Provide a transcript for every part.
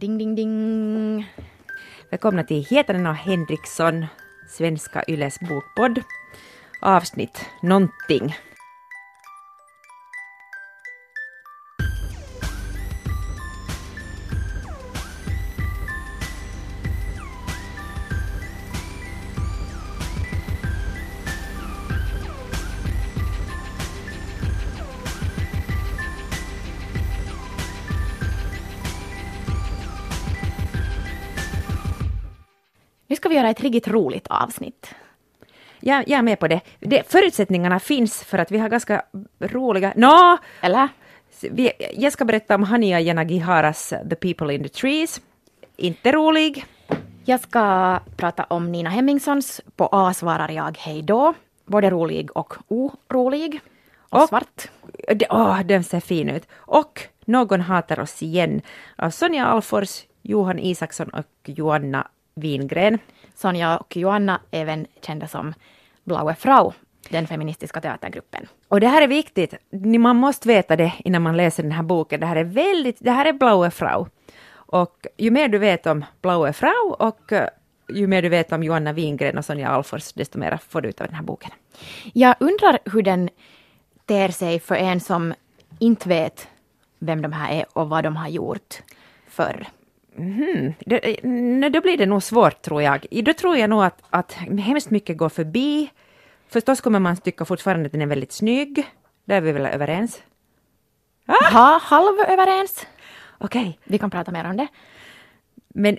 Ding, ding, ding. Välkomna till Hietanen och Henriksson, Svenska Yles bokpodd. Avsnitt nånting. Göra ett riktigt roligt avsnitt. Jag, jag är med på det. det. Förutsättningarna finns för att vi har ganska roliga... Nå! Eller? Vi, jag ska berätta om Hania Yanagiharas The People in the Trees. Inte rolig. Jag ska prata om Nina Hemmingssons På A svarar jag hej då. Både rolig och orolig. Och, Och- svart. Åh, den ser fin ut. Och Någon hatar oss igen av Sonja Alfors, Johan Isaksson och Joanna Wingren. Sonja och Joanna, även kända som Blaue Frau, den feministiska teatergruppen. Och det här är viktigt, man måste veta det innan man läser den här boken. Det här är väldigt, det här är Blaue Frau. Och ju mer du vet om Blaue Frau och eh, ju mer du vet om Joanna Wingren och Sonja Alfors, desto mer får du ut av den här boken. Jag undrar hur den ter sig för en som inte vet vem de här är och vad de har gjort förr. Mhm. Det, nej, då blir det nog svårt tror jag. Då tror jag nog att, att hemskt mycket går förbi. Förstås kommer man tycka fortfarande att den är väldigt snygg. Där är vi väl överens? Ha, halv överens. Okej, Vi kan prata mer om det. men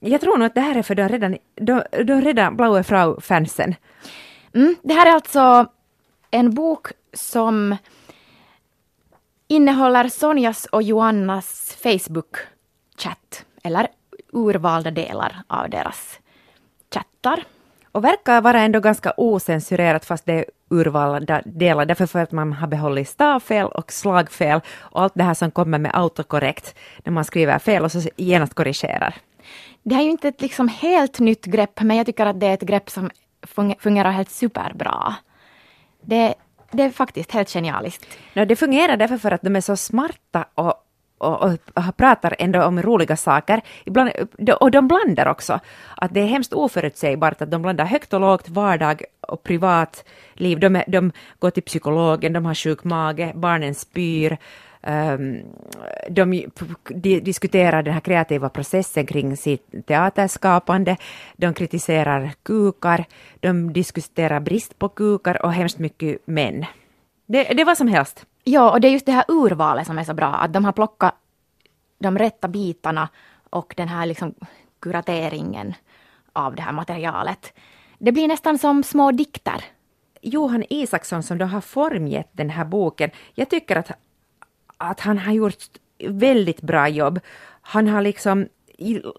jag tror nog att det här är för de redan, de, de redan Blaue Frau-fansen. Mm, det här är alltså en bok som innehåller Sonjas och Joannas chatt eller urvalda delar av deras chattar. Och verkar vara ändå ganska osensurerat fast det är urvalda delar, därför för att man har behållit stavfel och slagfel och allt det här som kommer med autokorrekt när man skriver fel och så genast korrigerar. Det här är ju inte ett liksom helt nytt grepp, men jag tycker att det är ett grepp som fungerar helt superbra. Det, det är faktiskt helt genialiskt. No, det fungerar därför för att de är så smarta och, och, och, och pratar ändå om roliga saker. Ibland, och de blandar också. Att det är hemskt oförutsägbart att de blandar högt och lågt, vardag och privatliv. De, de går till psykologen, de har sjuk mage, barnen spyr. Ehm, de diskuterar den här kreativa processen kring sitt teaterskapande. De kritiserar kukar, de diskuterar brist på kukar och hemskt mycket män. Det, det var som helst. Ja, och det är just det här urvalet som är så bra, att de har plockat de rätta bitarna och den här liksom kurateringen av det här materialet. Det blir nästan som små dikter. Johan Isaksson som då har formgett den här boken, jag tycker att, att han har gjort väldigt bra jobb. Han har liksom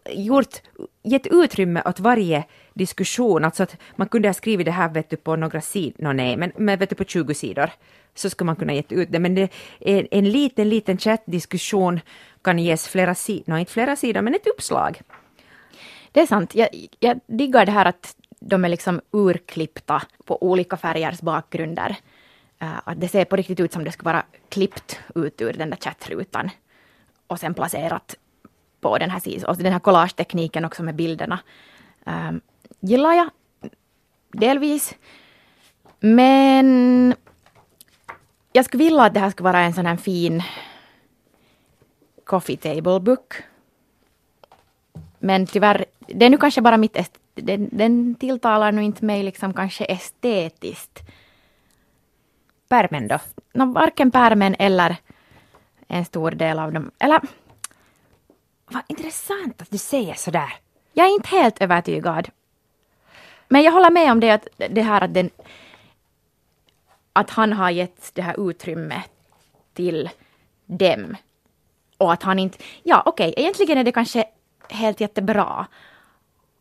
gjort, gett utrymme åt varje diskussion, alltså att man kunde ha skrivit det här vet du, på några sidor, no, nej, men, men vet du, på 20 sidor, så skulle man kunna gett ut det, men det, en, en liten, liten chattdiskussion kan ges flera sidor, no, inte flera sidor, men ett uppslag. Det är sant. Jag, jag diggar det här att de är liksom urklippta på olika färgers bakgrunder. Uh, att det ser på riktigt ut som det skulle vara klippt ut ur den där chattrutan och sen placerat på den här. Och den här collagetekniken också med bilderna um, gillar jag delvis. Men jag skulle vilja att det här skulle vara en sån här fin coffee table book. Men tyvärr, det är nu kanske bara mitt... Den, den tilltalar nu inte mig liksom kanske estetiskt. Pärmen då? No, varken pärmen eller en stor del av dem. Eller, vad intressant att du säger sådär. jag är inte helt övertygad. Men jag håller med om det, att, det här att, den, att han har gett det här utrymmet till dem. Och att han inte... Ja, okej, egentligen är det kanske helt jättebra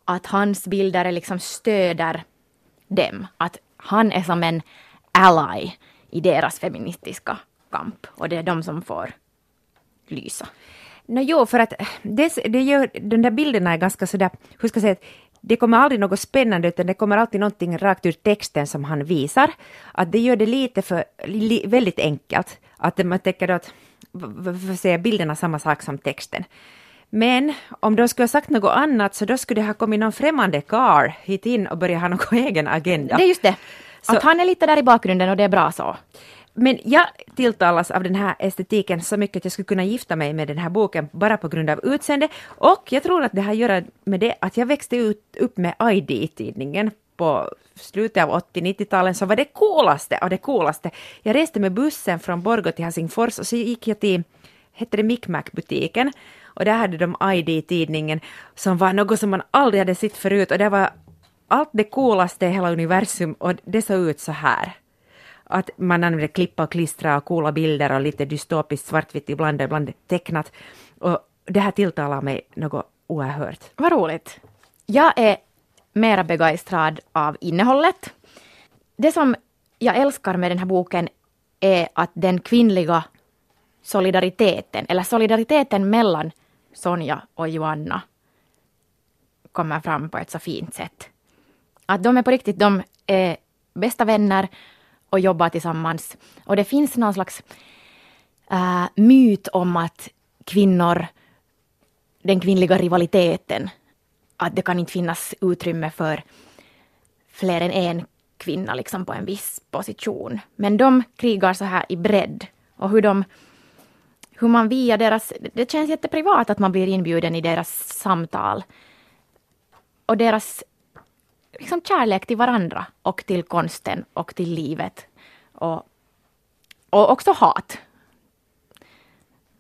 att hans bilder liksom stöder dem. Att han är som en ally i deras feministiska kamp. Och det är de som får lysa. No, jo, för att det, det gör, de där bilderna är ganska sådär, hur ska jag säga, det kommer aldrig något spännande utan det kommer alltid någonting rakt ur texten som han visar. Att det gör det lite för, li, väldigt enkelt. Att man tänker då att, v- v- vad säger bilderna samma sak som texten. Men om de skulle ha sagt något annat så då skulle det ha kommit någon främmande karl hit in och börjat ha någon egen agenda. Det är just det. Så- Att han är lite där i bakgrunden och det är bra så. Men jag tilltalas av den här estetiken så mycket att jag skulle kunna gifta mig med den här boken bara på grund av utseende. Och jag tror att det har att göra med det att jag växte ut, upp med ID-tidningen på slutet av 80-90-talen så var det coolaste av det coolaste. Jag reste med bussen från Borgå till Helsingfors och så gick jag till, hette det Micmac-butiken och där hade de ID-tidningen som var något som man aldrig hade sett förut och det var allt det coolaste i hela universum och det såg ut så här att man använder klippa och klistra och coola bilder och lite dystopiskt svartvitt ibland och ibland tecknat. Och det här tilltalar mig något oerhört. Vad roligt. Jag är mera begeistrad av innehållet. Det som jag älskar med den här boken är att den kvinnliga solidariteten, eller solidariteten mellan Sonja och Joanna kommer fram på ett så fint sätt. Att de är på riktigt, de är bästa vänner och jobbar tillsammans. Och det finns någon slags äh, myt om att kvinnor, den kvinnliga rivaliteten, att det kan inte finnas utrymme för fler än en kvinna liksom på en viss position. Men de krigar så här i bredd. Och hur de hur man via deras... Det känns jätteprivat att man blir inbjuden i deras samtal. Och deras liksom kärlek till varandra och till konsten och till livet. Och, och också hat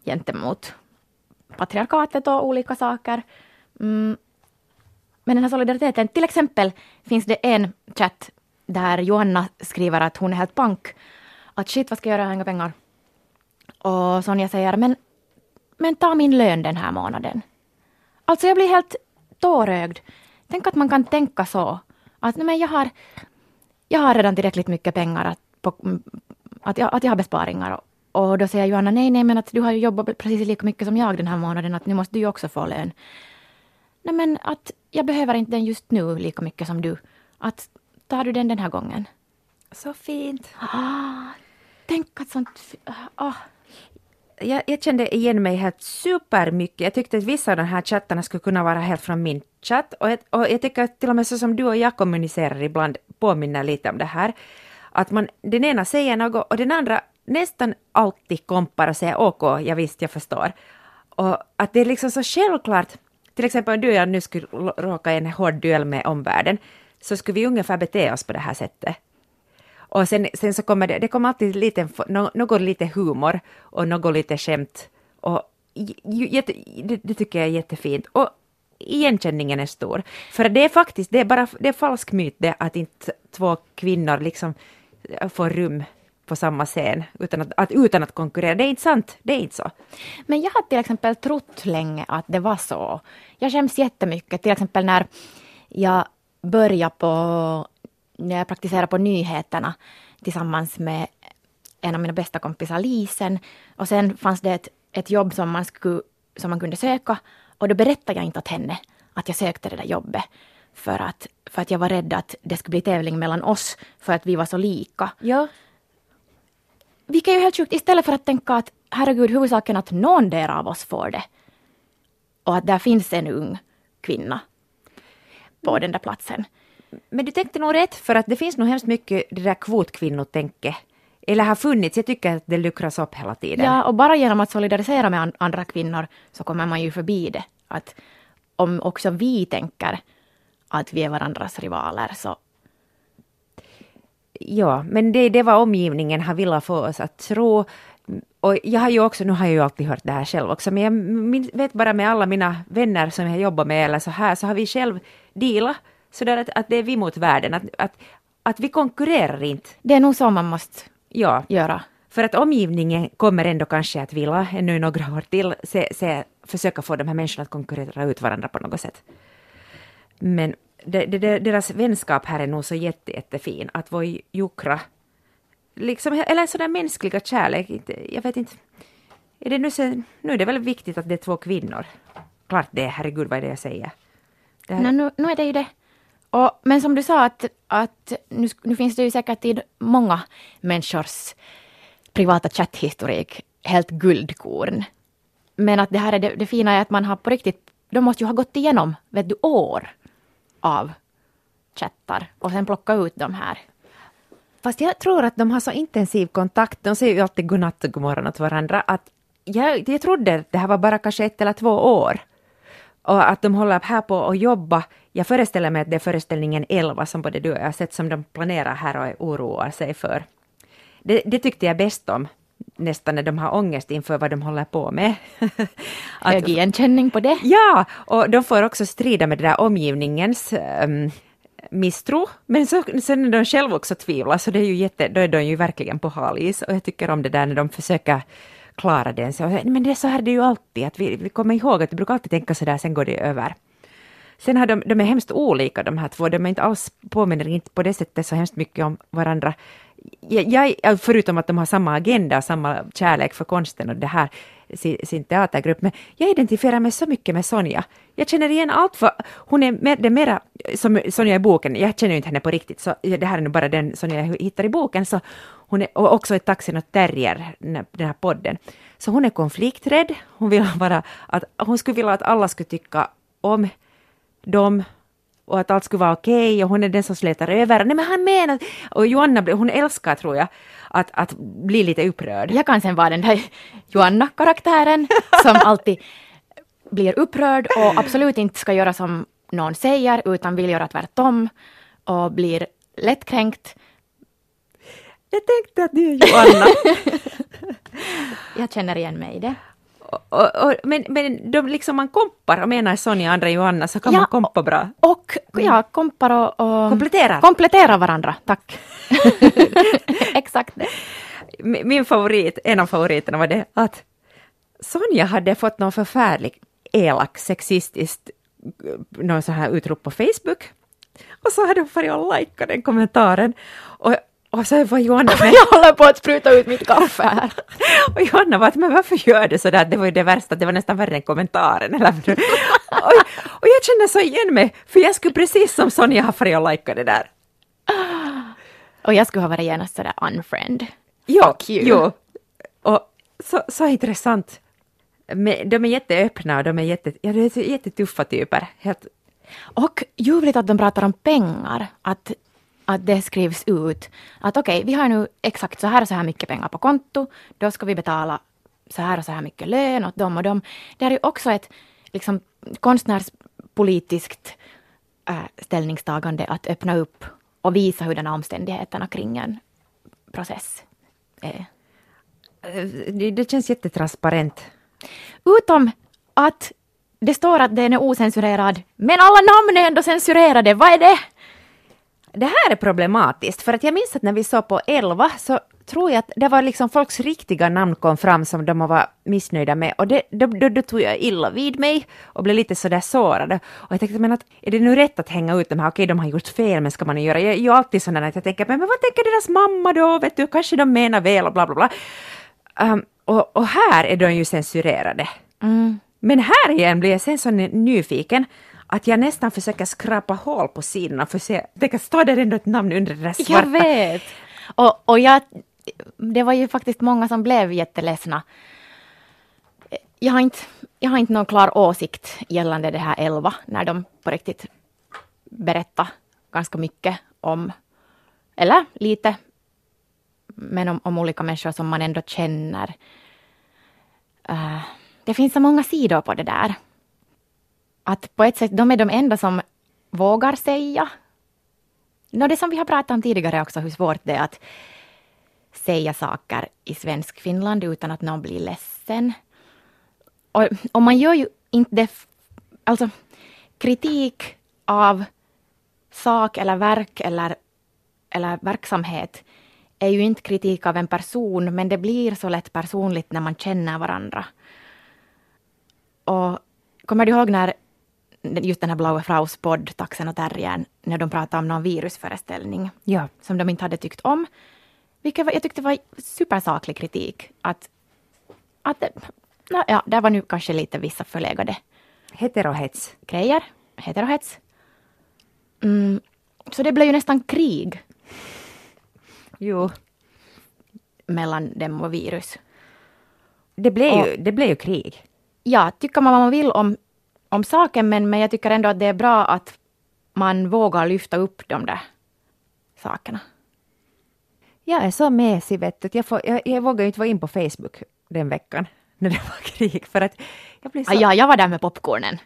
gentemot patriarkatet och olika saker. Mm. Men den här solidariteten, till exempel finns det en chatt där Joanna skriver att hon är helt pank. Att shit, vad ska jag göra, jag har inga pengar. Och Sonja säger, men, men ta min lön den här månaden. Alltså jag blir helt tårögd. Tänk att man kan tänka så. Att nej, men jag, har, jag har redan tillräckligt mycket pengar att, på, att, jag, att jag har besparingar. Och, och då säger Johanna, nej, nej, men att du har ju jobbat precis lika mycket som jag den här månaden, att nu måste du ju också få lön. Nej, men att jag behöver inte den just nu lika mycket som du. Att tar du den den här gången? Så fint. Ah, tänk att sånt... Ah, jag, jag kände igen mig helt supermycket. Jag tyckte att vissa av de här chattarna skulle kunna vara helt från min chatt. Och jag, och jag tycker att till och med så som du och jag kommunicerar ibland påminner lite om det här. Att man, den ena säger något och den andra nästan alltid kompar och säger OK, jag visst, jag förstår. Och att det är liksom så självklart. Till exempel om du och jag nu skulle råka i en hård duell med omvärlden så skulle vi ungefär bete oss på det här sättet. Och sen, sen så kommer det, det kommer alltid lite, något lite humor och något lite skämt. Och jätte, det, det tycker jag är jättefint. Och igenkänningen är stor. För det är faktiskt, det är bara det är falsk myt det att inte två kvinnor liksom äh, får rum på samma scen utan att, att, utan att konkurrera. Det är inte sant, det är inte så. Men jag har till exempel trott länge att det var så. Jag skäms jättemycket, till exempel när jag började på, när jag praktiserade på nyheterna tillsammans med en av mina bästa kompisar Lisen. Och sen fanns det ett, ett jobb som man, skulle, som man kunde söka och då berättade jag inte åt henne att jag sökte det där jobbet. För att, för att jag var rädd att det skulle bli tävling mellan oss för att vi var så lika. Ja. Vilket är ju helt sjukt. Istället för att tänka att herregud, huvudsaken att någon där av oss får det. Och att där finns en ung kvinna på den där platsen. Men du tänkte nog rätt för att det finns nog hemskt mycket det där kvotkvinnotänket. Eller har funnits, jag tycker att det luckras upp hela tiden. Ja, och bara genom att solidarisera med an- andra kvinnor så kommer man ju förbi det. Att om också vi tänker att vi är varandras rivaler så Ja, men det, det var omgivningen har velat få oss att tro. Och jag har ju också, nu har jag ju alltid hört det här själv också, men jag vet bara med alla mina vänner som jag jobbar med eller så här, så har vi själv dealat sådär att, att det är vi mot världen, att, att, att vi konkurrerar inte. det är nog så man måste Ja, göra. för att omgivningen kommer ändå kanske att vilja ännu några år till se, se, försöka få de här människorna att konkurrera ut varandra på något sätt. Men det, det, deras vänskap här är nog så jätte, jättefin, att vår jukra, liksom, eller sådär mänskliga kärlek, jag vet inte, är det nu, så, nu är det väl viktigt att det är två kvinnor. Klart det, herregud vad är det jag säger. Det här, Nej, nu, nu är det ju det. Och, men som du sa, att, att nu, nu finns det ju säkert i många människors privata chatthistorik helt guldkorn. Men att det här är det, det fina är att man har på riktigt, de måste ju ha gått igenom, vet du, år av chattar och sen plocka ut de här. Fast jag tror att de har så intensiv kontakt, de säger ju alltid godnatt och godmorgon åt varandra, att jag, jag trodde att det här var bara kanske ett eller två år. Och att de håller här på att jobba. Jag föreställer mig att det är föreställningen 11 som både du och jag har sett som de planerar här och oroar sig för. Det, det tyckte jag bäst om, nästan när de har ångest inför vad de håller på med. Hög igenkänning på det. Ja, och de får också strida med det där omgivningens um, misstro, men så, sen när de själva också tvivlar så det är ju jätte, då är de ju verkligen på hal is och jag tycker om det där när de försöker klara den. Så, men det är så här det är ju alltid, att vi, vi kommer ihåg att vi brukar alltid tänka så där, sen går det över. Sen har de, de är hemskt olika de här två, de är inte alls, påminner inte på det sättet så hemskt mycket om varandra. Jag, jag, förutom att de har samma agenda och samma kärlek för konsten och det här, sin, sin teatergrupp, men jag identifierar mig så mycket med Sonja. Jag känner igen allt, för hon är mer, det är mera som Sonja i boken, jag känner ju inte henne på riktigt, så det här är nu bara den Sonja jag hittar i boken, så hon är, och också i Taxin och Terrier, den här podden. Så hon är konflikträdd, hon vill bara att, hon skulle vilja att alla skulle tycka om och att allt skulle vara okej okay, och hon är den som slätar över. Nej men han menar, och Joanna, hon älskar tror jag att, att bli lite upprörd. Jag kan sen vara den där Joanna-karaktären som alltid blir upprörd och absolut inte ska göra som någon säger utan vill göra tvärtom och blir lättkränkt. Jag tänkte att du är Joanna. jag känner igen mig i det. Och, och, men, men de liksom man kompar och menar Sonja och andra Johanna så kan ja, man kompa bra. Och ja, kompar och, och kompletterar. kompletterar varandra, tack. Exakt det. Min favorit, en av favoriterna var det att Sonja hade fått någon förfärlig elak sexistiskt någon så här utrop på Facebook. Och så hade hon farit och likat den kommentaren. Och och så var Johanna med. Jag håller på att spruta ut mitt kaffe här. och Johanna var att men varför gör du sådär? Det var ju det värsta, det var nästan värre än kommentaren. Eller? och, och jag känner så igen mig, för jag skulle precis som Sonja ha farit och likat det där. Och jag skulle ha varit genast sådär unfriend. You. jo. Och så, så intressant. De är jätteöppna och de är, jätte, ja, de är jättetuffa typer. Helt... Och ljuvligt att de pratar om pengar. Att att det skrivs ut att okej, okay, vi har nu exakt så här och så här mycket pengar på konto, då ska vi betala så här och så här mycket lön åt dem och dem. Det är ju också ett liksom, konstnärspolitiskt äh, ställningstagande att öppna upp och visa hurdana omständigheterna kring en process är. Det, det känns jättetransparent. Utom att det står att den är osensurerad, men alla namn är ändå censurerade. Vad är det? Det här är problematiskt, för att jag minns att när vi såg på 11 så tror jag att det var liksom folks riktiga namn kom fram som de var missnöjda med och det, då, då, då tog jag illa vid mig och blev lite sådär sårad. Och jag tänkte, men att är det nu rätt att hänga ut de här, okej de har gjort fel, men ska man göra? Jag är ju alltid sån att jag tänker, men, vad tänker deras mamma då, vet du, kanske de menar väl och bla bla bla. Um, och, och, här är de ju censurerade. Mm. Men här igen blir jag sen så nyfiken att jag nästan försöker skrapa hål på sidorna för att se, det ändå ett namn under det där svarta. Jag vet! Och, och jag, det var ju faktiskt många som blev jätteledsna. Jag har inte, jag har inte någon klar åsikt gällande det här elva, när de på riktigt berättar ganska mycket om, eller lite, men om, om olika människor som man ändå känner. Uh, det finns så många sidor på det där att på ett sätt, de är de enda som vågar säga. No, det som vi har pratat om tidigare också, hur svårt det är att säga saker i svensk Finland utan att någon blir ledsen. Och, och man gör ju inte det... Alltså, kritik av sak eller verk eller, eller verksamhet är ju inte kritik av en person, men det blir så lätt personligt när man känner varandra. Och kommer du ihåg när just den här Blaue Fraus podd, Taxen och terriern, när de pratade om någon virusföreställning ja. som de inte hade tyckt om. Vilket jag tyckte var supersaklig kritik. Att, att ja, det var nu kanske lite vissa förlegade heterohets. grejer. Heterohets. Mm, så det blev ju nästan krig. Jo. Mellan dem och virus. Det blev, och, ju, det blev ju krig. ja, tycka vad man vill om, om saken, men, men jag tycker ändå att det är bra att man vågar lyfta upp de där sakerna. Jag är så mesig, vet du. Jag, får, jag, jag vågar inte vara in på Facebook den veckan när det var krig, för att jag blir så... Ah, ja, jag var där med popcornen.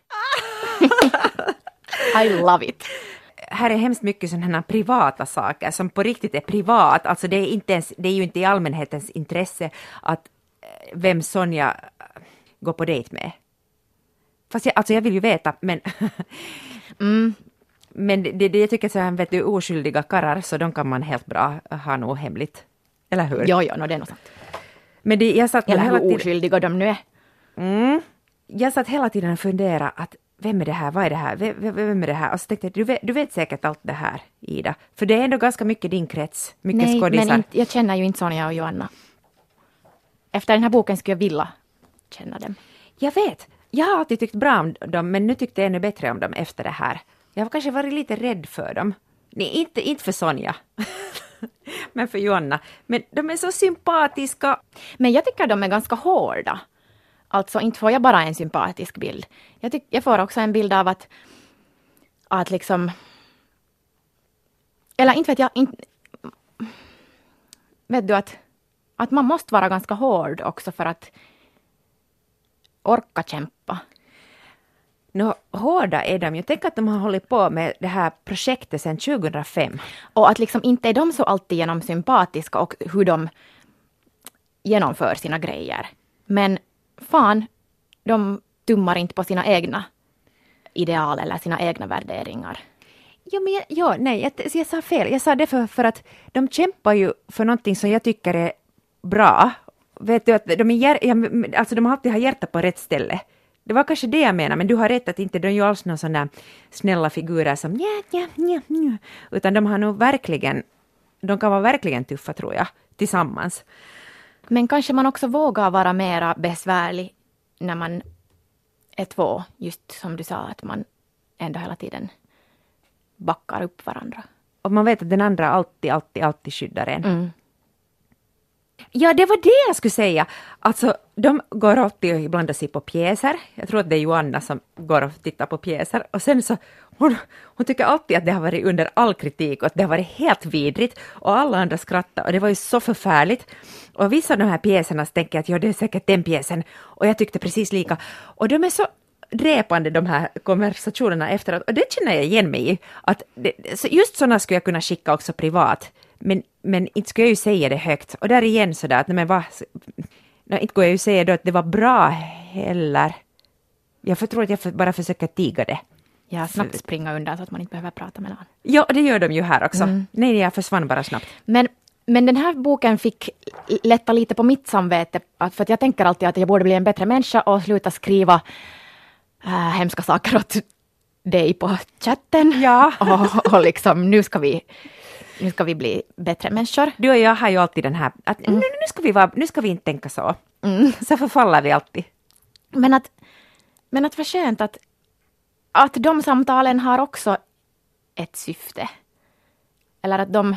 I love it. här är hemskt mycket sådana privata saker som på riktigt är privat. Alltså det är, inte ens, det är ju inte i allmänhetens intresse att eh, vem Sonja går på dejt med. Fast jag, alltså jag vill ju veta, men... Mm. Men det, det, jag tycker så här, vet du, oskyldiga karrar, så de kan man helt bra ha nog hemligt. Eller hur? Jo, jo, no, det är nog sant. Men det, jag satt Eller hur tiden... oskyldiga de nu är. Mm. Jag satt hela tiden och funderade att vem är det här, vad är det här, vem, vem- vem är det här? Och så tänkte jag, du vet, du vet säkert allt det här, Ida. För det är ändå ganska mycket din krets, mycket Nej, skådisar. men inte, jag känner ju inte Sonja och Joanna. Efter den här boken skulle jag vilja känna dem. Jag vet, jag har alltid tyckt bra om dem, men nu tyckte jag ännu bättre om dem efter det här. Jag har kanske varit lite rädd för dem. Nej, inte, inte för Sonja, men för Joanna. Men de är så sympatiska. Men jag tycker de är ganska hårda. Alltså inte får jag bara en sympatisk bild. Jag, tyck, jag får också en bild av att, att liksom... Eller inte vet jag, inte... Vet du att, att man måste vara ganska hård också för att orka kämpa. Nå, hårda är de ju. Tänk att de har hållit på med det här projektet sedan 2005. Och att liksom inte är de så alltid genom sympatiska och hur de genomför sina grejer. Men fan, de tummar inte på sina egna ideal eller sina egna värderingar. Ja, men jag, ja, nej, jag, jag sa fel. Jag sa det för, för att de kämpar ju för någonting som jag tycker är bra. Vet du att de, är, alltså de har alltid har hjärtat på rätt ställe. Det var kanske det jag menar, men du har rätt att inte de är ju alls några sådana snälla figurer som nja, nja, nja, nja. Utan de har nog verkligen, de kan vara verkligen tuffa tror jag, tillsammans. Men kanske man också vågar vara mera besvärlig när man är två. Just som du sa, att man ändå hela tiden backar upp varandra. Och man vet att den andra alltid, alltid, alltid skyddar en. Mm. Ja, det var det jag skulle säga. Alltså, de går alltid och blandar sig på pjäser. Jag tror att det är Joanna som går och tittar på pjäser. Och sen så, hon, hon tycker alltid att det har varit under all kritik och att det har varit helt vidrigt. Och alla andra skrattar och det var ju så förfärligt. Och vissa av de här pjäserna så tänker jag att ja, det är säkert den pjäsen. Och jag tyckte precis lika. Och de är så dräpande de här konversationerna efteråt. Och det känner jag igen mig i. Att det, just sådana skulle jag kunna skicka också privat. Men, men inte skulle jag ju säga det högt. Och där igen sådär att nej men vad... Nej, inte går jag ju säga då att det var bra heller. Jag tror att jag bara försöker tiga det. Ja, snabbt springa undan så att man inte behöver prata med någon. Ja, det gör de ju här också. Nej, nej, jag försvann bara snabbt. Men, men den här boken fick lätta lite på mitt samvete. För att jag tänker alltid att jag borde bli en bättre människa och sluta skriva äh, hemska saker åt dig på chatten. Ja. Och, och liksom, nu ska, vi, nu ska vi bli bättre människor. Du och jag har ju alltid den här att nu, nu, ska vi vara, nu ska vi inte tänka så. Så förfaller vi alltid. Men att, men att vad skönt att, att de samtalen har också ett syfte. Eller att de...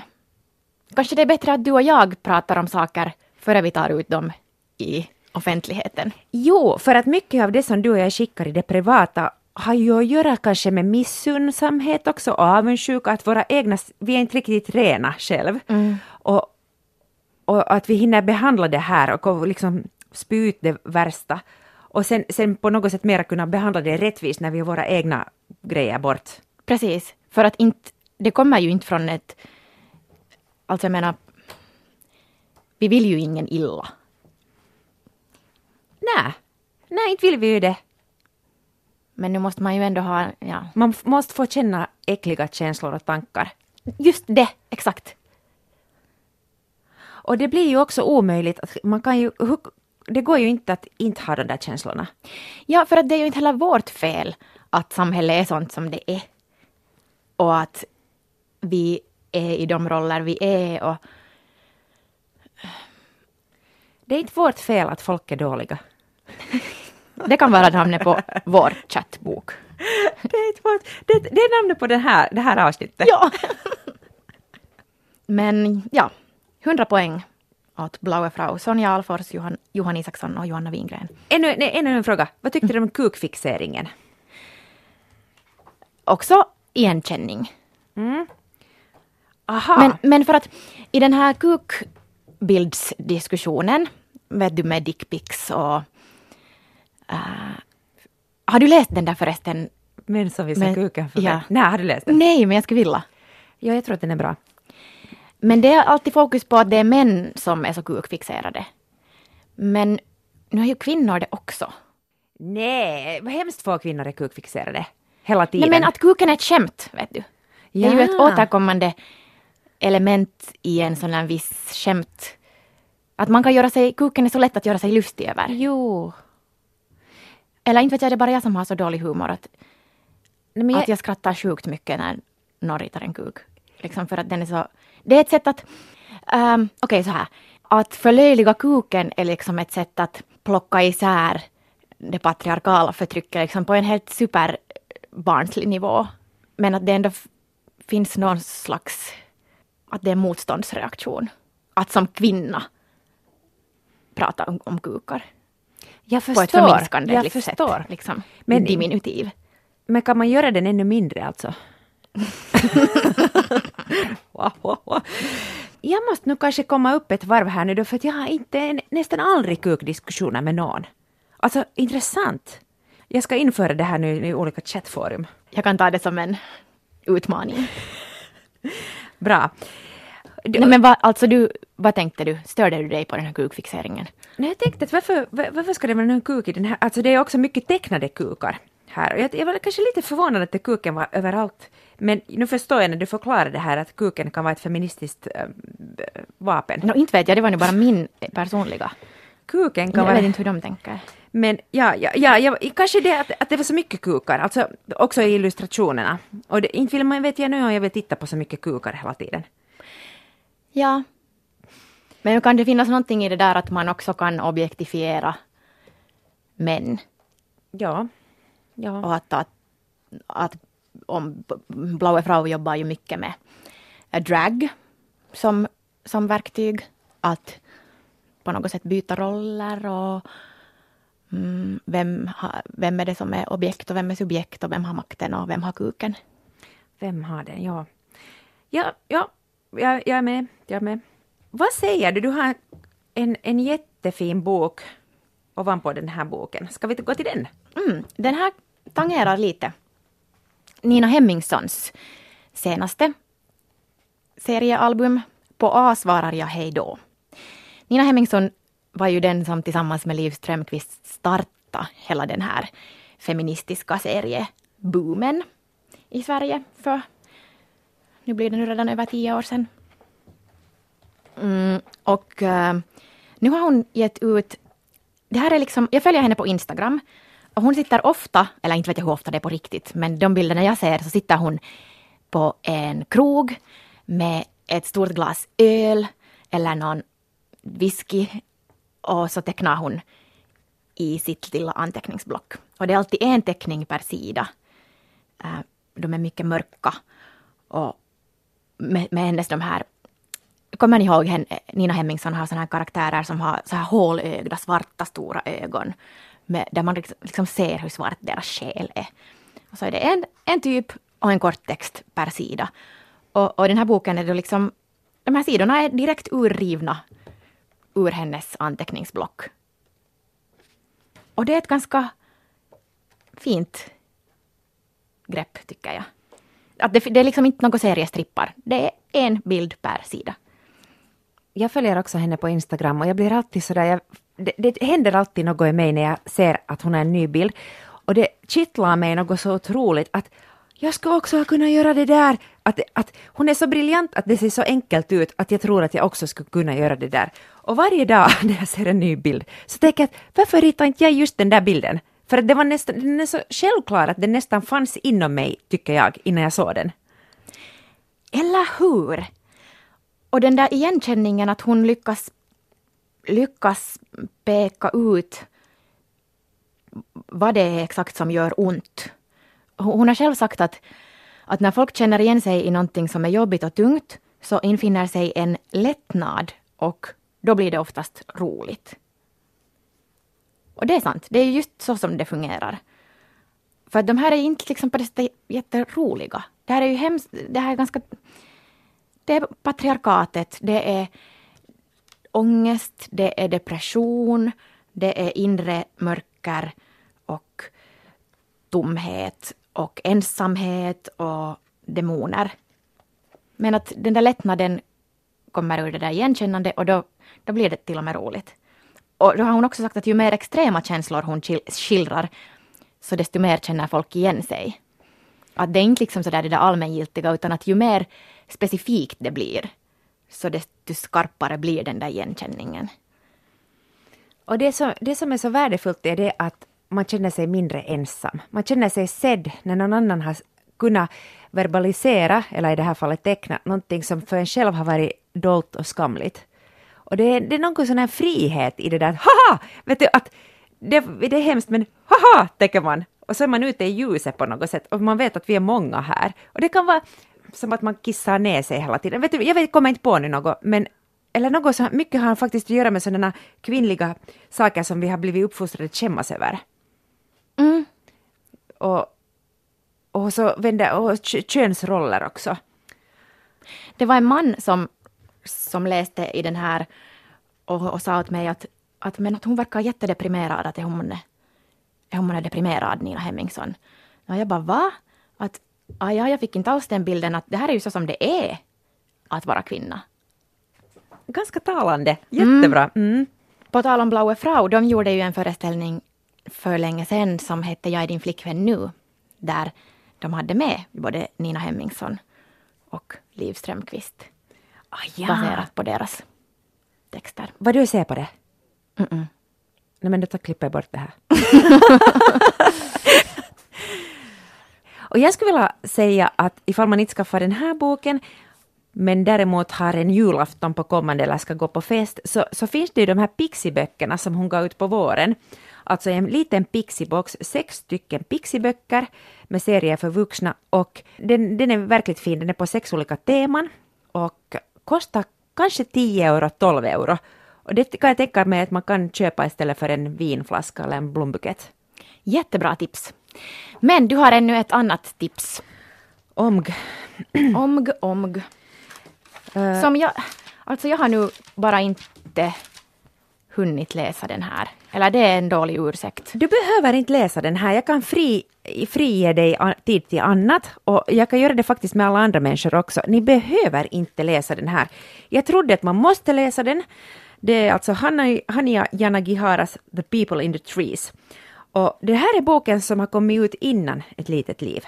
Kanske det är bättre att du och jag pratar om saker före vi tar ut dem i offentligheten. Jo, för att mycket av det som du och jag skickar i det privata har ju att göra kanske med missundsamhet också, och avundsjuka, att våra egna, vi är inte riktigt rena själv. Och, och att vi hinner behandla det här och liksom spy ut det värsta. Och sen, sen på något sätt mera kunna behandla det rättvist när vi har våra egna grejer bort. Precis, för att inte, det kommer ju inte från ett... Alltså jag menar, vi vill ju ingen illa. Nej, nej, inte vill vi ju det. Men nu måste man ju ändå ha, ja, Man måste få känna äckliga känslor och tankar. just det, exakt. Och det blir ju också omöjligt att man kan ju, det går ju inte att inte ha de där känslorna. Ja, för att det är ju inte heller vårt fel att samhället är sånt som det är. Och att vi är i de roller vi är och Det är inte vårt fel att folk är dåliga. det kan vara namnet på vår chattbok. Det är, det, det är namnet på den här, det här avsnittet. Ja. Men ja, 100 poäng åt Blaue Frau, Sonja Alfors, Johan, Johan Isaksson och Johanna Wingren. Ännu, nej, ännu en fråga. Vad tyckte du om kukfixeringen? Också igenkänning. Aha. Men, men för att i den här kukbildsdiskussionen, vet du med dickpics och... Uh, har du läst den där förresten? Men som visar Men- kuken för ja. mig. Nej, har du läst den? Nej, men jag skulle vilja. Ja, jag tror att den är bra. Men det är alltid fokus på att det är män som är så kukfixerade. Men nu är ju kvinnor det också. Nej, vad hemskt få kvinnor är kukfixerade. Hela Nej, tiden. men att kuken är ett skämt, vet du. Det är ju ett Ja. återkommande element i en sån här viss skämt. Att man kan göra sig, kuken är så lätt att göra sig lustig över. Jo. Eller inte vet jag, det är bara jag som har så dålig humor att, Nej, jag, att jag skrattar sjukt mycket när någon ritar en kuk. Liksom för att den är så... Det är ett sätt att... Um, Okej, så här. Att förlöjliga kuken är liksom ett sätt att plocka isär det patriarkala förtrycket liksom på en helt superbarnslig nivå. Men att det ändå finns någon slags... Att det är en motståndsreaktion. Att som kvinna prata om, om kukar. Jag På ett förstår. förminskande jag liksom, förstår. sätt. Liksom, Men- diminutiv. Men kan man göra den ännu mindre alltså? Wow, wow, wow. Jag måste nog kanske komma upp ett varv här nu då, för att jag har inte nästan aldrig kukdiskussioner med någon. Alltså, intressant. Jag ska införa det här nu i olika chattforum. Jag kan ta det som en utmaning. Bra. Du, Nej, men vad, alltså du, vad tänkte du? Störde du dig på den här kukfixeringen? Nej, jag tänkte att varför, var- varför ska det vara någon kuk i den här? Alltså det är också mycket tecknade kukar här. Och jag, jag var kanske lite förvånad att kuken var överallt. Men nu förstår jag när du förklarar det här att kuken kan vara ett feministiskt äh, vapen. No, inte vet jag, det var nu bara min personliga. Kuken kan Jag vara... vet inte hur de tänker. Men ja, ja, ja, ja kanske det att, att det var så mycket kukar, alltså också i illustrationerna. Och det, inte vill man, vet jag nu om jag vill titta på så mycket kukar hela tiden. Ja. Men kan det finnas någonting i det där att man också kan objektifiera män? Ja. Ja. Och att, att, att om Blaue Frau jobbar ju mycket med drag som, som verktyg. Att på något sätt byta roller och mm, vem, ha, vem är det som är objekt och vem är subjekt och vem har makten och vem har kuken. Vem har den? Ja. Ja, ja, jag, jag är med. Jag är med. Vad säger du? Du har en, en jättefin bok ovanpå den här boken. Ska vi gå till den? Mm, den här tangerar lite Nina Hemmingssons senaste seriealbum På A svarar jag hej då. Nina Hemmingsson var ju den som tillsammans med Liv Strömquist startade hela den här feministiska serieboomen i Sverige för, nu blir det nu redan över tio år sedan. Mm, och eh, nu har hon gett ut, det här är liksom, jag följer henne på Instagram och hon sitter ofta, eller inte vet jag hur ofta det är på riktigt, men de bilderna jag ser så sitter hon på en krog med ett stort glas öl eller någon whisky och så tecknar hon i sitt lilla anteckningsblock. Och det är alltid en teckning per sida. Eh, de är mycket mörka och med, med hennes de här Kommer ni ihåg henne, Nina Hemmingsson har såna här karaktärer som har så här hålögda, svarta, stora ögon. Med, där man liksom, liksom ser hur svart deras själ är. Och så är det en, en typ och en kort text per sida. Och, och den här boken är då liksom, de här sidorna är direkt urrivna ur hennes anteckningsblock. Och det är ett ganska fint grepp, tycker jag. Att det, det är liksom inte några seriestrippar. Det är en bild per sida. Jag följer också henne på Instagram och jag blir alltid sådär, jag, det, det händer alltid något i mig när jag ser att hon har en ny bild. Och det kittlar mig något så otroligt att jag ska också kunna göra det där. Att, att hon är så briljant att det ser så enkelt ut att jag tror att jag också skulle kunna göra det där. Och varje dag när jag ser en ny bild så tänker jag att varför ritar inte jag just den där bilden? För att det var nästan, den är så självklar att den nästan fanns inom mig, tycker jag, innan jag såg den. Eller hur? Och den där igenkänningen att hon lyckas, lyckas peka ut vad det är exakt som gör ont. Hon har själv sagt att, att när folk känner igen sig i någonting som är jobbigt och tungt så infinner sig en lättnad och då blir det oftast roligt. Och det är sant, det är just så som det fungerar. För att de här är inte liksom på det sättet jätteroliga. Det här är ju hemskt, det här är ganska... Det är patriarkatet, det är ångest, det är depression, det är inre mörker och tomhet och ensamhet och demoner. Men att den där lättnaden kommer ur det där igenkännande och då, då blir det till och med roligt. Och då har hon också sagt att ju mer extrema känslor hon skildrar, så desto mer känner folk igen sig. Att det är inte liksom sådär det där allmängiltiga, utan att ju mer specifikt det blir, så desto skarpare blir den där igenkänningen. Och det, som, det som är så värdefullt är det att man känner sig mindre ensam. Man känner sig sedd när någon annan har kunnat verbalisera, eller i det här fallet teckna, någonting som för en själv har varit dolt och skamligt. Och det är, det är någon sån här frihet i det där, haha! Vet du, att det, det är hemskt men haha, tänker man. Och så är man ute i ljuset på något sätt och man vet att vi är många här. Och det kan vara som att man kissar ner sig hela tiden. Vet du, jag vet, kommer inte på nu något, men eller något så mycket har faktiskt att göra med sådana kvinnliga saker som vi har blivit uppfostrade att skämmas över. Mm. Och, och så vände, och könsroller också. Det var en man som, som läste i den här och, och sa åt mig att, att, men att hon verkar jättedeprimerad, att är hon, är hon är deprimerad, Nina Hemmingsson. Och jag bara, va? Att, ah, ja, jag fick inte alls den bilden att det här är ju så som det är att vara kvinna. Ganska talande, jättebra. Mm. Mm. På tal om Blaue Frau, de gjorde ju en föreställning för länge sedan som hette Jag är din flickvän nu, där de hade med både Nina Hemmingsson och Liv Strömquist. Ah, ja. Baserat på deras texter. Vad du ser på det? Mm -mm. Nej men då klipper jag bort det här. och jag skulle vilja säga att ifall man inte skaffar den här boken men däremot har en julafton på kommande eller ska gå på fest, så, så finns det ju de här pixiböckerna som hon gav ut på våren. Alltså en liten pixibox, sex stycken pixiböcker med serier för vuxna och den, den är verkligt fin, den är på sex olika teman och kostar kanske 10 euro, 12 euro. Och det kan jag tänka mig att man kan köpa istället för en vinflaska eller en blombukett. Jättebra tips. Men du har ännu ett annat tips. Omg. omg, omg. Uh, Som jag, alltså jag har nu bara inte hunnit läsa den här. Eller det är en dålig ursäkt. Du behöver inte läsa den här. Jag kan fri, frige dig tid till annat och jag kan göra det faktiskt med alla andra människor också. Ni behöver inte läsa den här. Jag trodde att man måste läsa den. Det är alltså Hania Yanagiharas The People in the Trees. Och det här är boken som har kommit ut innan Ett litet liv.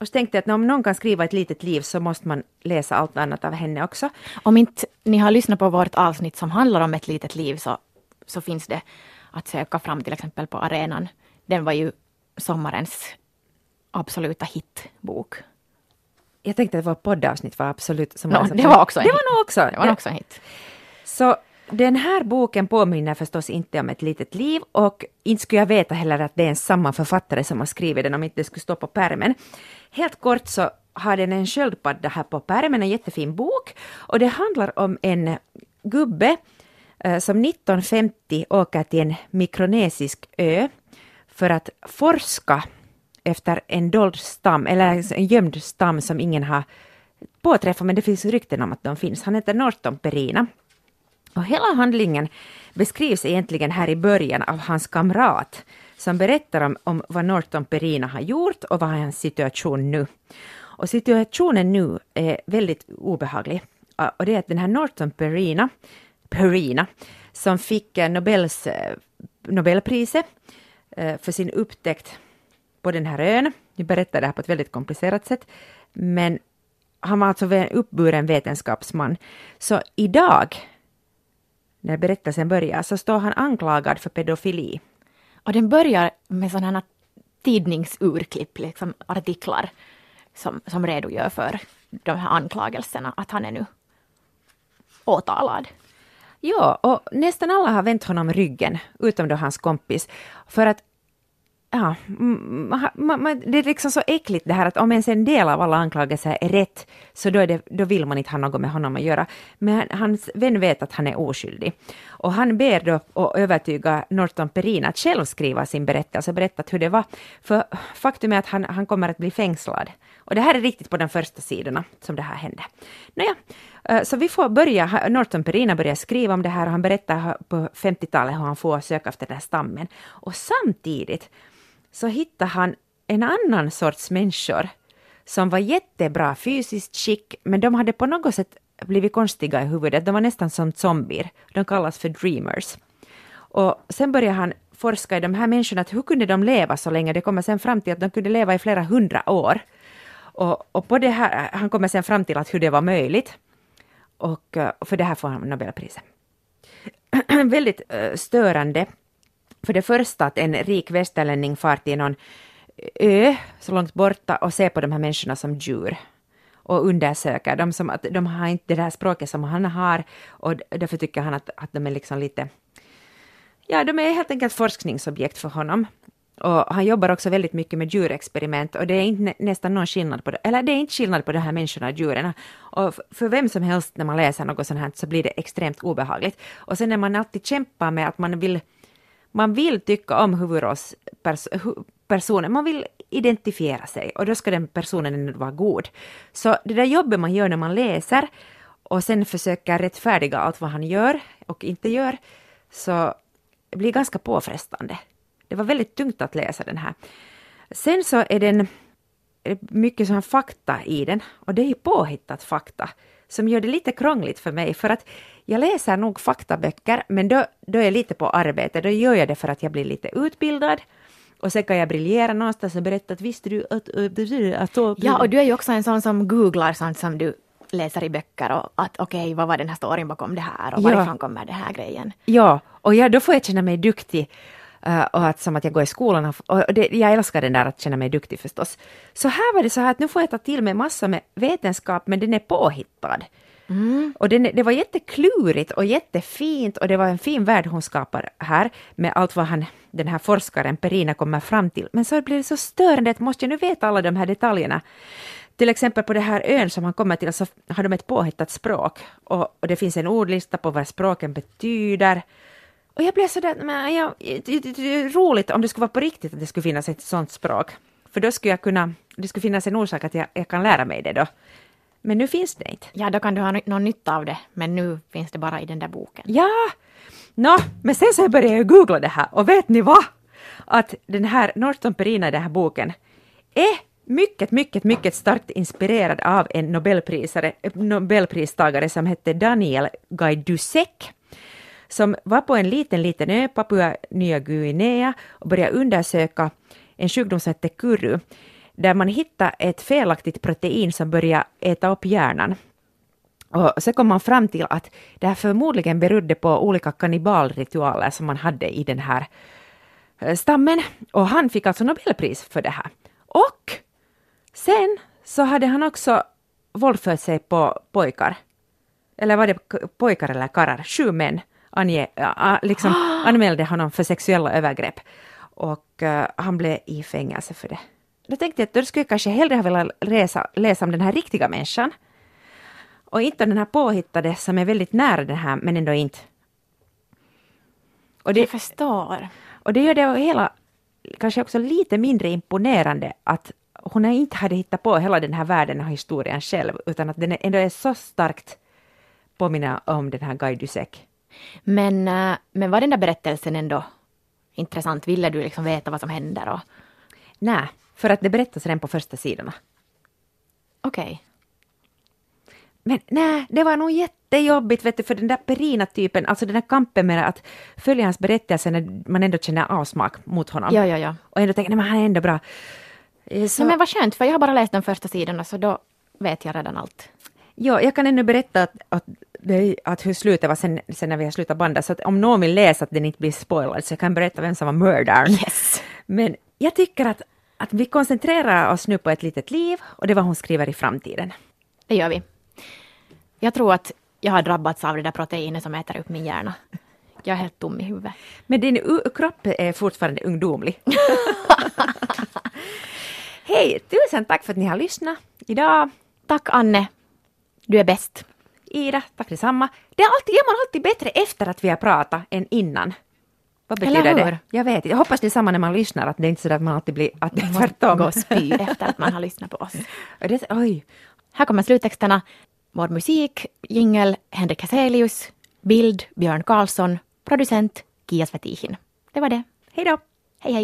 Och så tänkte jag att om någon kan skriva ett litet liv så måste man läsa allt annat av henne också. Om inte ni har lyssnat på vårt avsnitt som handlar om ett litet liv så, så finns det att söka fram till exempel på arenan. Den var ju sommarens absoluta hitbok. Jag tänkte att vårt poddavsnitt var absolut som no, Det var också en Det var nog också. Det var också en hit. Så den här boken påminner förstås inte om ett litet liv och inte skulle jag veta heller att det är en samma författare som har skrivit den om inte det skulle stå på pärmen. Helt kort så har den en sköldpadda här på pärmen, en jättefin bok och det handlar om en gubbe eh, som 1950 åker till en mikronesisk ö för att forska efter en dold stam, eller alltså en gömd stam som ingen har påträffat, men det finns rykten om att de finns. Han heter Norton Perina och hela handlingen beskrivs egentligen här i början av hans kamrat som berättar om, om vad Norton Perina har gjort och vad är hans situation nu. Och situationen nu är väldigt obehaglig. Och det är att den här Norton Perina, Perina som fick eh, Nobels, eh, Nobelpriset eh, för sin upptäckt på den här ön. Jag berättar det här på ett väldigt komplicerat sätt. Men han var alltså en uppburen vetenskapsman. Så idag när berättelsen börjar så står han anklagad för pedofili. Och den börjar med sådana tidningsurklipp, liksom artiklar som, som redogör för de här anklagelserna, att han är nu åtalad. Ja, och nästan alla har vänt honom ryggen, utom då hans kompis. För att ja, ma- ma- ma- det är liksom så äckligt det här att om ens en del av alla anklagelser är rätt, så då, är det, då vill man inte ha något med honom att göra. Men hans vän vet att han är oskyldig. Och han ber då att övertyga Norton Perin att själv skriva sin berättelse, berättat hur det var. För faktum är att han, han kommer att bli fängslad. Och det här är riktigt på de första sidorna som det här hände. Nåja, eh, så vi får börja, Norton Perina börjar skriva om det här och han berättar på 50-talet hur han får söka efter den här stammen. Och samtidigt så hittade han en annan sorts människor som var jättebra fysiskt skick, men de hade på något sätt blivit konstiga i huvudet. De var nästan som zombier. De kallas för dreamers. Och sen började han forska i de här människorna, att hur kunde de leva så länge? Det kommer sen fram till att de kunde leva i flera hundra år. Och, och på det här, han kommer sen fram till att hur det var möjligt. Och, och för det här får han Nobelpriset. Väldigt uh, störande. För det första att en rik västerlänning far till någon eh, ö så långt borta och ser på de här människorna som djur och undersöker dem som att de har inte det här språket som han har och därför tycker han att, att de är liksom lite Ja, de är helt enkelt forskningsobjekt för honom. Och han jobbar också väldigt mycket med djurexperiment och det är inte nästan någon skillnad på det, eller det är inte skillnad på de här människorna och djuren. Och för vem som helst när man läser något sånt här så blir det extremt obehagligt. Och sen när man alltid kämpar med att man vill, man vill tycka om huvudrollspersonen, man vill identifiera sig och då ska den personen vara god. Så det där jobbet man gör när man läser och sen försöker rättfärdiga allt vad han gör och inte gör, så blir ganska påfrestande. Det var väldigt tungt att läsa den här. Sen så är den mycket sån fakta i den och det är ju påhittat fakta som gör det lite krångligt för mig för att jag läser nog faktaböcker men då, då är jag lite på arbete, då gör jag det för att jag blir lite utbildad och sen kan jag briljera någonstans och berätta att visste du att... att, att ja, och du är ju också en sån som googlar sånt som du läser i böcker och att okej, okay, vad var den här storyn bakom det här och varifrån ja. kommer den här grejen? Ja, och ja, då får jag känna mig duktig Uh, och att som att jag går i skolan. Och det, jag älskar den där att känna mig duktig förstås. Så här var det så här att nu får jag ta till mig massa med vetenskap, men den är påhittad. Mm. Och den, det var jätteklurigt och jättefint och det var en fin värld hon skapar här med allt vad han, den här forskaren Perina kommer fram till. Men så blir det så störande att måste jag nu veta alla de här detaljerna. Till exempel på den här ön som han kommer till så har de ett påhittat språk och, och det finns en ordlista på vad språken betyder. Och jag blev sådär, men jag, roligt om det skulle vara på riktigt att det skulle finnas ett sånt språk. För då skulle jag kunna, det skulle finnas en orsak att jag, jag kan lära mig det då. Men nu finns det inte. Ja, då kan du ha någon nytta av det, men nu finns det bara i den där boken. Ja! Nå, men sen så började jag googla det här och vet ni vad? Att den här Norton Perina i den här boken är mycket, mycket, mycket starkt inspirerad av en Nobelprisare, Nobelpristagare som hette Daniel Gajdusek som var på en liten, liten ö, Papua Nya Guinea, och började undersöka en sjukdom som hette kuru, där man hittade ett felaktigt protein som började äta upp hjärnan. Och så kom man fram till att det här förmodligen berodde på olika kannibalritualer som man hade i den här eh, stammen. Och han fick alltså Nobelpris för det här. Och sen så hade han också våldfört sig på pojkar. Eller var det pojkar eller karlar? Sju män ange, liksom anmälde honom för sexuella övergrepp. Och uh, han blev i fängelse för det. Då tänkte jag att då skulle jag kanske hellre ha velat läsa, läsa om den här riktiga människan. Och inte den här påhittade som är väldigt nära den här men ändå inte. Och det, jag förstår. Och det gör det hela kanske också lite mindre imponerande att hon inte hade hittat på hela den här världen och historien själv utan att den ändå är så starkt påminna om den här Guy Dusek. Men, äh, men var den där berättelsen ändå intressant? Ville du liksom veta vad som händer? Och... Nej, för att det berättas redan på första sidorna. Okej. Okay. Men nej, det var nog jättejobbigt vet du, för den där Perina-typen, alltså den där kampen med att följa hans berättelse när man ändå känner avsmak mot honom. Ja, ja, ja. Och ändå tänker, nej men han är ändå bra. Eh, så... Nej, men vad skönt, för jag har bara läst de första sidorna så då vet jag redan allt. Ja, jag kan ännu berätta att, att, att hur slutet var sen, sen när vi har slutat banda, så att om någon vill läsa att den inte blir spoilad så jag kan berätta vem som var mördaren. Yes. Men jag tycker att, att vi koncentrerar oss nu på ett litet liv och det var hon skriver i framtiden. Det gör vi. Jag tror att jag har drabbats av det där proteinet som äter upp min hjärna. Jag är helt tom i huvudet. Men din kropp är fortfarande ungdomlig. Hej, tusen tack för att ni har lyssnat idag. Tack Anne. Du är bäst. Ida, tack detsamma. Det är alltid, gör man alltid bättre efter att vi har pratat än innan. Vad Eller betyder det? Jag vet Jag hoppas det är samma när man lyssnar, att det är inte så att man alltid blir, att det är tvärtom. Gå spy efter att man har lyssnat på oss. Det, oj, Här kommer sluttexterna. Vår musik, jingel Henrik Heselius, bild Björn Karlsson, producent Kia Svetihin. Det var det. hej då! Hej hej!